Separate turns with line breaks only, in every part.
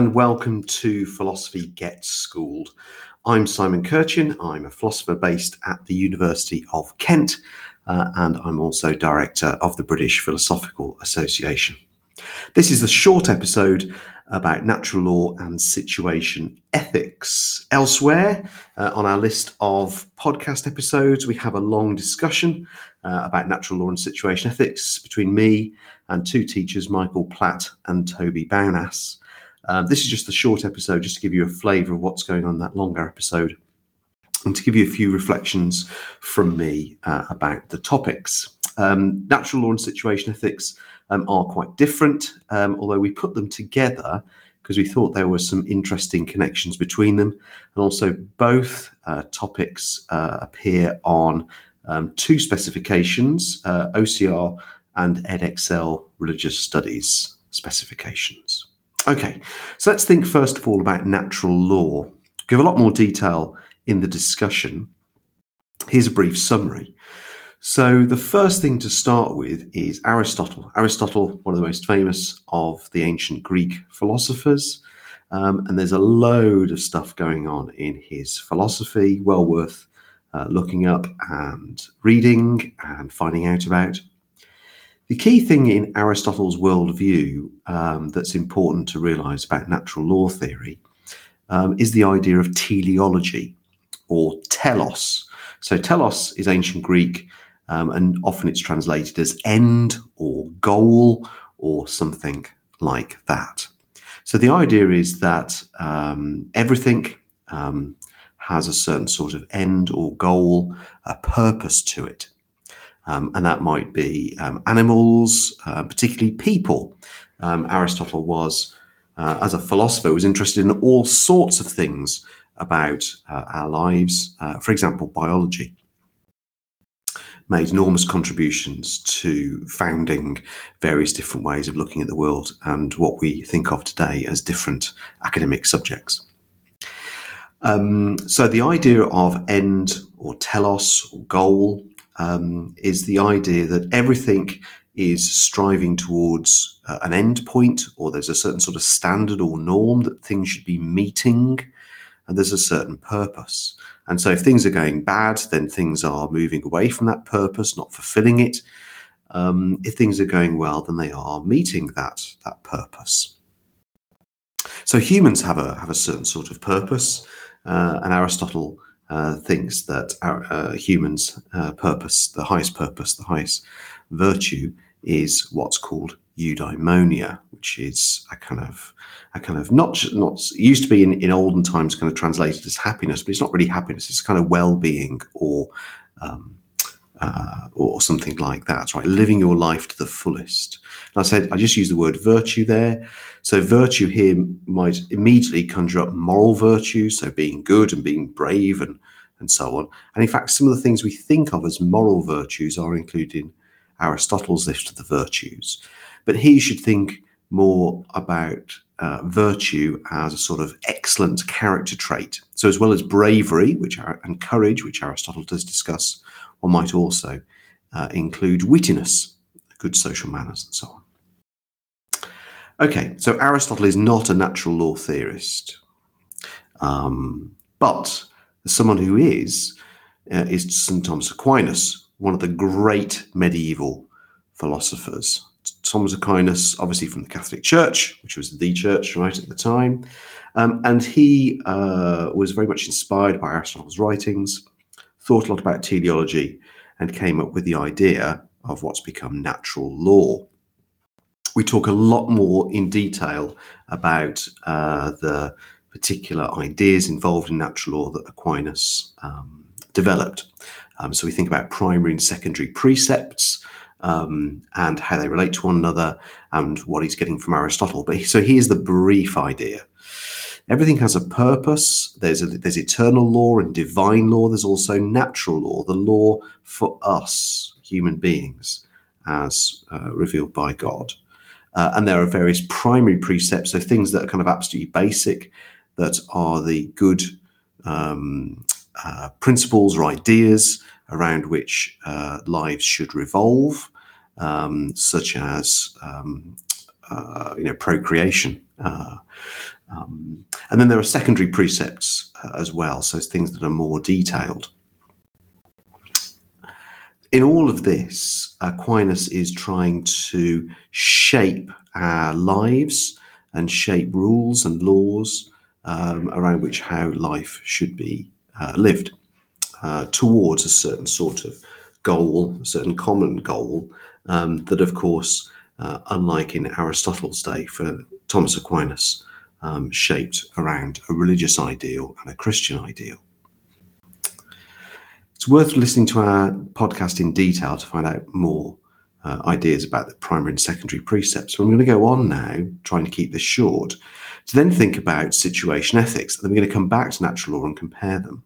And welcome to Philosophy Gets Schooled. I'm Simon Kirchin. I'm a philosopher based at the University of Kent, uh, and I'm also director of the British Philosophical Association. This is a short episode about natural law and situation ethics. Elsewhere uh, on our list of podcast episodes, we have a long discussion uh, about natural law and situation ethics between me and two teachers, Michael Platt and Toby Baunas. Um, this is just a short episode, just to give you a flavour of what's going on in that longer episode, and to give you a few reflections from me uh, about the topics. Um, natural law and situation ethics um, are quite different, um, although we put them together because we thought there were some interesting connections between them. And also, both uh, topics uh, appear on um, two specifications uh, OCR and Edexcel religious studies specifications. Okay, so let's think first of all about natural law. Give a lot more detail in the discussion. Here's a brief summary. So, the first thing to start with is Aristotle. Aristotle, one of the most famous of the ancient Greek philosophers. Um, and there's a load of stuff going on in his philosophy, well worth uh, looking up and reading and finding out about. The key thing in Aristotle's worldview um, that's important to realize about natural law theory um, is the idea of teleology or telos. So, telos is ancient Greek, um, and often it's translated as end or goal or something like that. So, the idea is that um, everything um, has a certain sort of end or goal, a purpose to it. Um, and that might be um, animals, uh, particularly people. Um, Aristotle was, uh, as a philosopher, was interested in all sorts of things about uh, our lives. Uh, for example, biology made enormous contributions to founding various different ways of looking at the world and what we think of today as different academic subjects. Um, so the idea of end or telos or goal um, is the idea that everything is striving towards uh, an end point, or there's a certain sort of standard or norm that things should be meeting, and there's a certain purpose. And so, if things are going bad, then things are moving away from that purpose, not fulfilling it. Um, if things are going well, then they are meeting that that purpose. So humans have a have a certain sort of purpose, uh, and Aristotle uh, thinks that our uh, humans' uh, purpose, the highest purpose, the highest virtue, is what's called eudaimonia, which is a kind of a kind of not not used to be in, in olden times kind of translated as happiness, but it's not really happiness. It's kind of well-being or um, uh, or something like that, right? Living your life to the fullest. And I said I just use the word virtue there. So virtue here might immediately conjure up moral virtue, so being good and being brave and and so on. And in fact, some of the things we think of as moral virtues are included in Aristotle's list of the virtues. But here you should think more about uh, virtue as a sort of excellent character trait. So, as well as bravery, which are, and courage, which Aristotle does discuss, one might also uh, include wittiness, good social manners, and so on. Okay, so Aristotle is not a natural law theorist, um, but someone who is uh, is St. Thomas Aquinas, one of the great medieval philosophers. Thomas Aquinas, obviously from the Catholic Church, which was the church right at the time, um, and he uh, was very much inspired by Aristotle's writings, thought a lot about teleology, and came up with the idea of what's become natural law. We talk a lot more in detail about uh, the particular ideas involved in natural law that Aquinas um, developed. Um, so we think about primary and secondary precepts um, and how they relate to one another and what he's getting from Aristotle. But so here's the brief idea. Everything has a purpose. There's a, there's eternal law and divine law. There's also natural law, the law for us human beings, as uh, revealed by God. Uh, and there are various primary precepts, so things that are kind of absolutely basic, that are the good um, uh, principles or ideas around which uh, lives should revolve, um, such as um, uh, you know, procreation. Um, and then there are secondary precepts uh, as well, so things that are more detailed. In all of this, Aquinas is trying to shape our lives and shape rules and laws um, around which how life should be uh, lived uh, towards a certain sort of goal, a certain common goal um, that, of course, uh, unlike in Aristotle's day for Thomas Aquinas, um, shaped around a religious ideal and a Christian ideal. It's worth listening to our podcast in detail to find out more uh, ideas about the primary and secondary precepts. So I'm going to go on now, trying to keep this short, to then think about situation ethics. And then we're going to come back to natural law and compare them.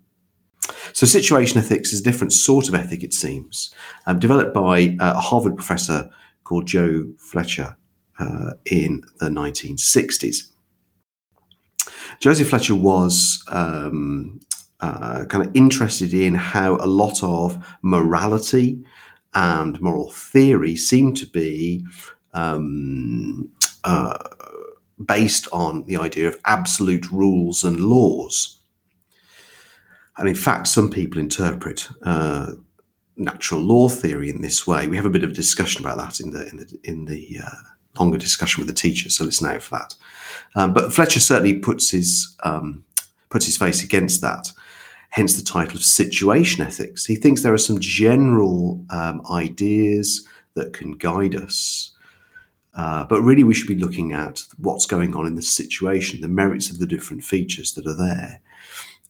So, situation ethics is a different sort of ethic, it seems, um, developed by uh, a Harvard professor called Joe Fletcher uh, in the 1960s. Joseph Fletcher was um, uh, kind of interested in how a lot of morality and moral theory seem to be um, uh, based on the idea of absolute rules and laws. And in fact, some people interpret uh, natural law theory in this way. We have a bit of a discussion about that in the in the in the uh, longer discussion with the teacher. So listen out for that. Um, but Fletcher certainly puts his um, puts his face against that. Hence the title of situation ethics. He thinks there are some general um, ideas that can guide us. Uh, but really, we should be looking at what's going on in the situation, the merits of the different features that are there,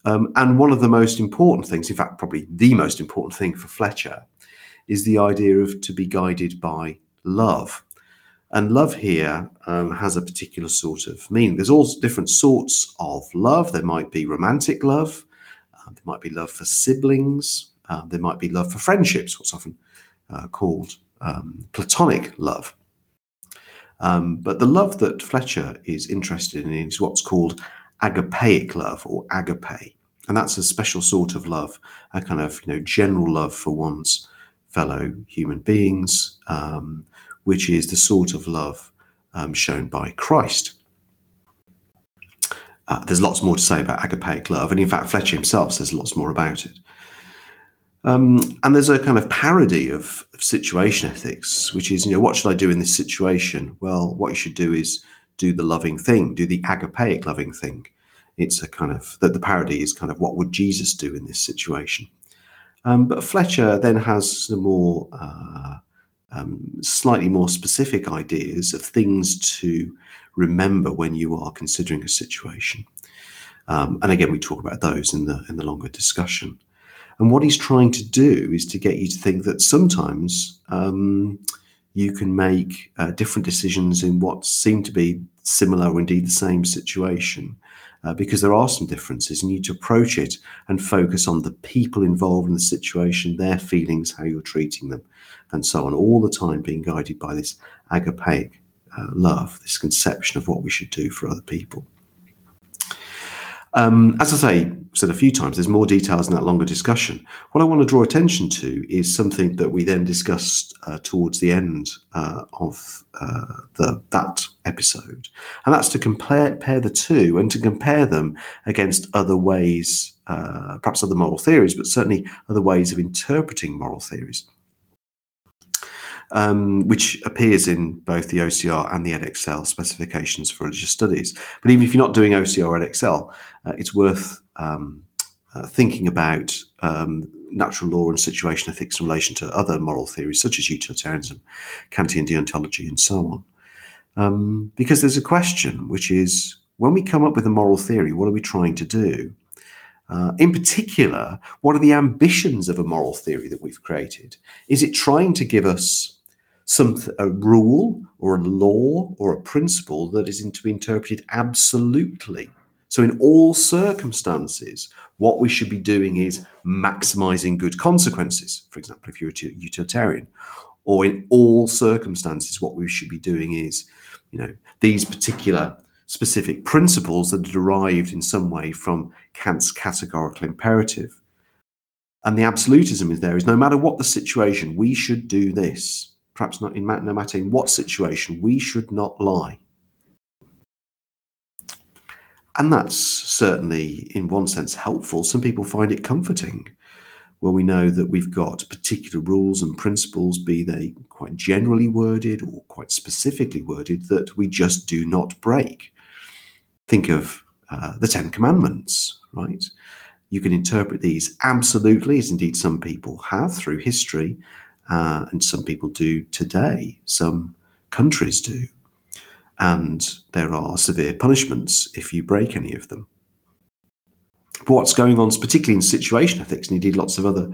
um, and one of the most important things, in fact, probably the most important thing for Fletcher, is the idea of to be guided by love. And love here um, has a particular sort of meaning. There's all different sorts of love. There might be romantic love, uh, there might be love for siblings, uh, there might be love for friendships, what's often uh, called um, platonic love. Um, but the love that Fletcher is interested in is what's called agapeic love or agape. And that's a special sort of love, a kind of you know general love for one's fellow human beings, um, which is the sort of love um, shown by Christ. Uh, there's lots more to say about agapeic love, and in fact, Fletcher himself says lots more about it. Um, and there's a kind of parody of, of, situation ethics, which is, you know, what should I do in this situation? Well, what you should do is do the loving thing, do the agapeic loving thing. It's a kind of that the parody is kind of what would Jesus do in this situation. Um, but Fletcher then has some more uh, um, slightly more specific ideas of things to remember when you are considering a situation. Um, and again, we talk about those in the in the longer discussion. And what he's trying to do is to get you to think that sometimes um, you can make uh, different decisions in what seem to be similar or indeed the same situation uh, because there are some differences and you need to approach it and focus on the people involved in the situation, their feelings, how you're treating them, and so on, all the time being guided by this agapeic uh, love, this conception of what we should do for other people. Um, as I say, said a few times, there's more details in that longer discussion. What I want to draw attention to is something that we then discussed uh, towards the end uh, of uh, the, that episode, and that's to compare, compare the two and to compare them against other ways, uh, perhaps other moral theories, but certainly other ways of interpreting moral theories um, which appears in both the OCR and the Edexcel specifications for religious studies. But even if you're not doing OCR or Edexcel, uh, it's worth um, uh, thinking about um, natural law and situation ethics in relation to other moral theories such as utilitarianism, Kantian deontology, and so on. Um, because there's a question, which is when we come up with a moral theory, what are we trying to do? Uh, in particular, what are the ambitions of a moral theory that we've created? Is it trying to give us some a rule or a law or a principle that is to be interpreted absolutely. So, in all circumstances, what we should be doing is maximizing good consequences. For example, if you're a utilitarian, or in all circumstances, what we should be doing is, you know, these particular specific principles that are derived in some way from Kant's categorical imperative. And the absolutism is there is no matter what the situation, we should do this perhaps not in no matter in what situation, we should not lie. And that's certainly, in one sense, helpful. Some people find it comforting where we know that we've got particular rules and principles, be they quite generally worded or quite specifically worded, that we just do not break. Think of uh, the Ten Commandments, right? You can interpret these absolutely, as indeed some people have through history, uh, and some people do today. Some countries do. And there are severe punishments if you break any of them. But what's going on, particularly in situation ethics, and indeed lots of other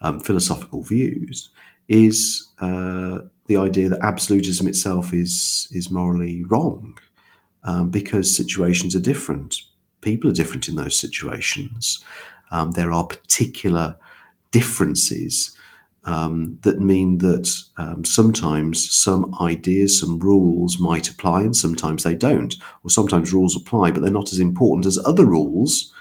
um, philosophical views, is uh, the idea that absolutism itself is is morally wrong um, because situations are different. People are different in those situations. Um, there are particular differences um, that mean that um, sometimes some ideas, some rules might apply, and sometimes they don't. Or sometimes rules apply, but they're not as important as other rules,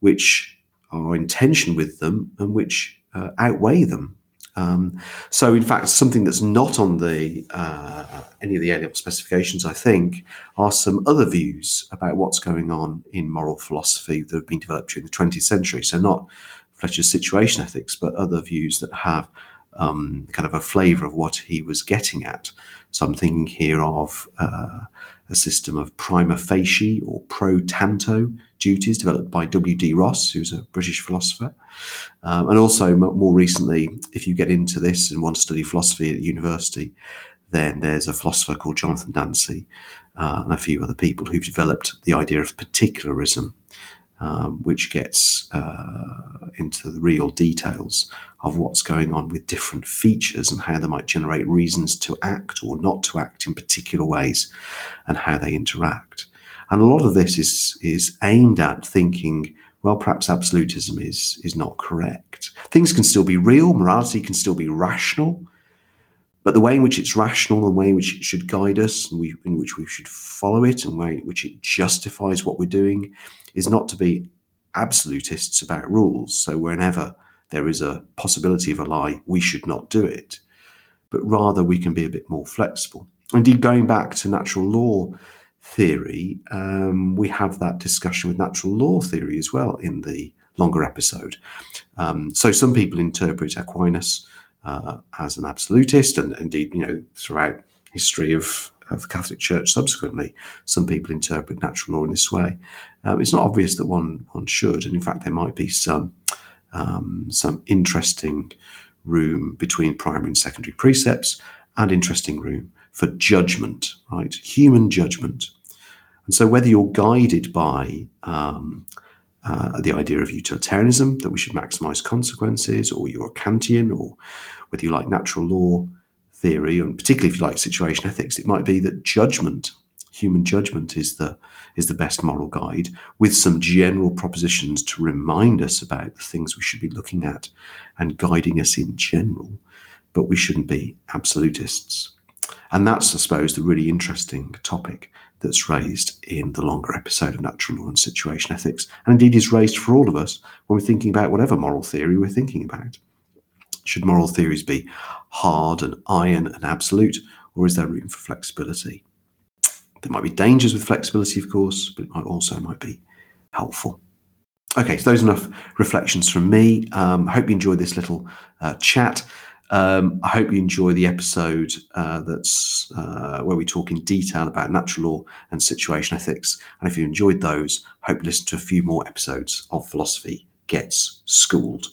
which are in tension with them and which uh, outweigh them. Um, so, in fact, something that's not on the uh, any of the A-level specifications, I think, are some other views about what's going on in moral philosophy that have been developed during the 20th century. So, not Fletcher's situation ethics, but other views that have um, kind of a flavour of what he was getting at. So, I'm thinking here of uh, a system of prima facie or pro tanto duties developed by W.D. Ross, who's a British philosopher. Um, and also, more recently, if you get into this and want to study philosophy at university, then there's a philosopher called Jonathan Dancy uh, and a few other people who've developed the idea of particularism, um, which gets uh, into the real details of what's going on with different features and how they might generate reasons to act or not to act in particular ways and how they interact. And a lot of this is is aimed at thinking, well, perhaps absolutism is is not correct. Things can still be real, morality can still be rational, but the way in which it's rational, the way in which it should guide us, and we, in which we should follow it, and way in which it justifies what we're doing, is not to be absolutists about rules. So whenever there is a possibility of a lie, we should not do it, but rather we can be a bit more flexible. Indeed, going back to natural law theory, um, we have that discussion with natural law theory as well in the longer episode. Um, so some people interpret Aquinas uh, as an absolutist, and indeed, you know, throughout history of, of the Catholic Church subsequently, some people interpret natural law in this way. Um, it's not obvious that one one should, and in fact, there might be some um, some interesting room between primary and secondary precepts, and interesting room for judgment, right? Human judgment. And so, whether you're guided by um, uh, the idea of utilitarianism, that we should maximize consequences, or you're a Kantian, or whether you like natural law theory, and particularly if you like situation ethics, it might be that judgment, human judgment, is the is the best moral guide, with some general propositions to remind us about the things we should be looking at and guiding us in general. But we shouldn't be absolutists. And that's, I suppose, the really interesting topic that's raised in the longer episode of Natural Law and Situation Ethics, and indeed is raised for all of us when we're thinking about whatever moral theory we're thinking about. Should moral theories be hard and iron and absolute, or is there room for flexibility? There might be dangers with flexibility, of course, but it might also might be helpful. Okay, so those are enough reflections from me. Um, hope you enjoyed this little uh, chat. Um, I hope you enjoy the episode uh, that's uh, where we talk in detail about natural law and situation ethics. And if you enjoyed those, hope you listen to a few more episodes of Philosophy Gets Schooled.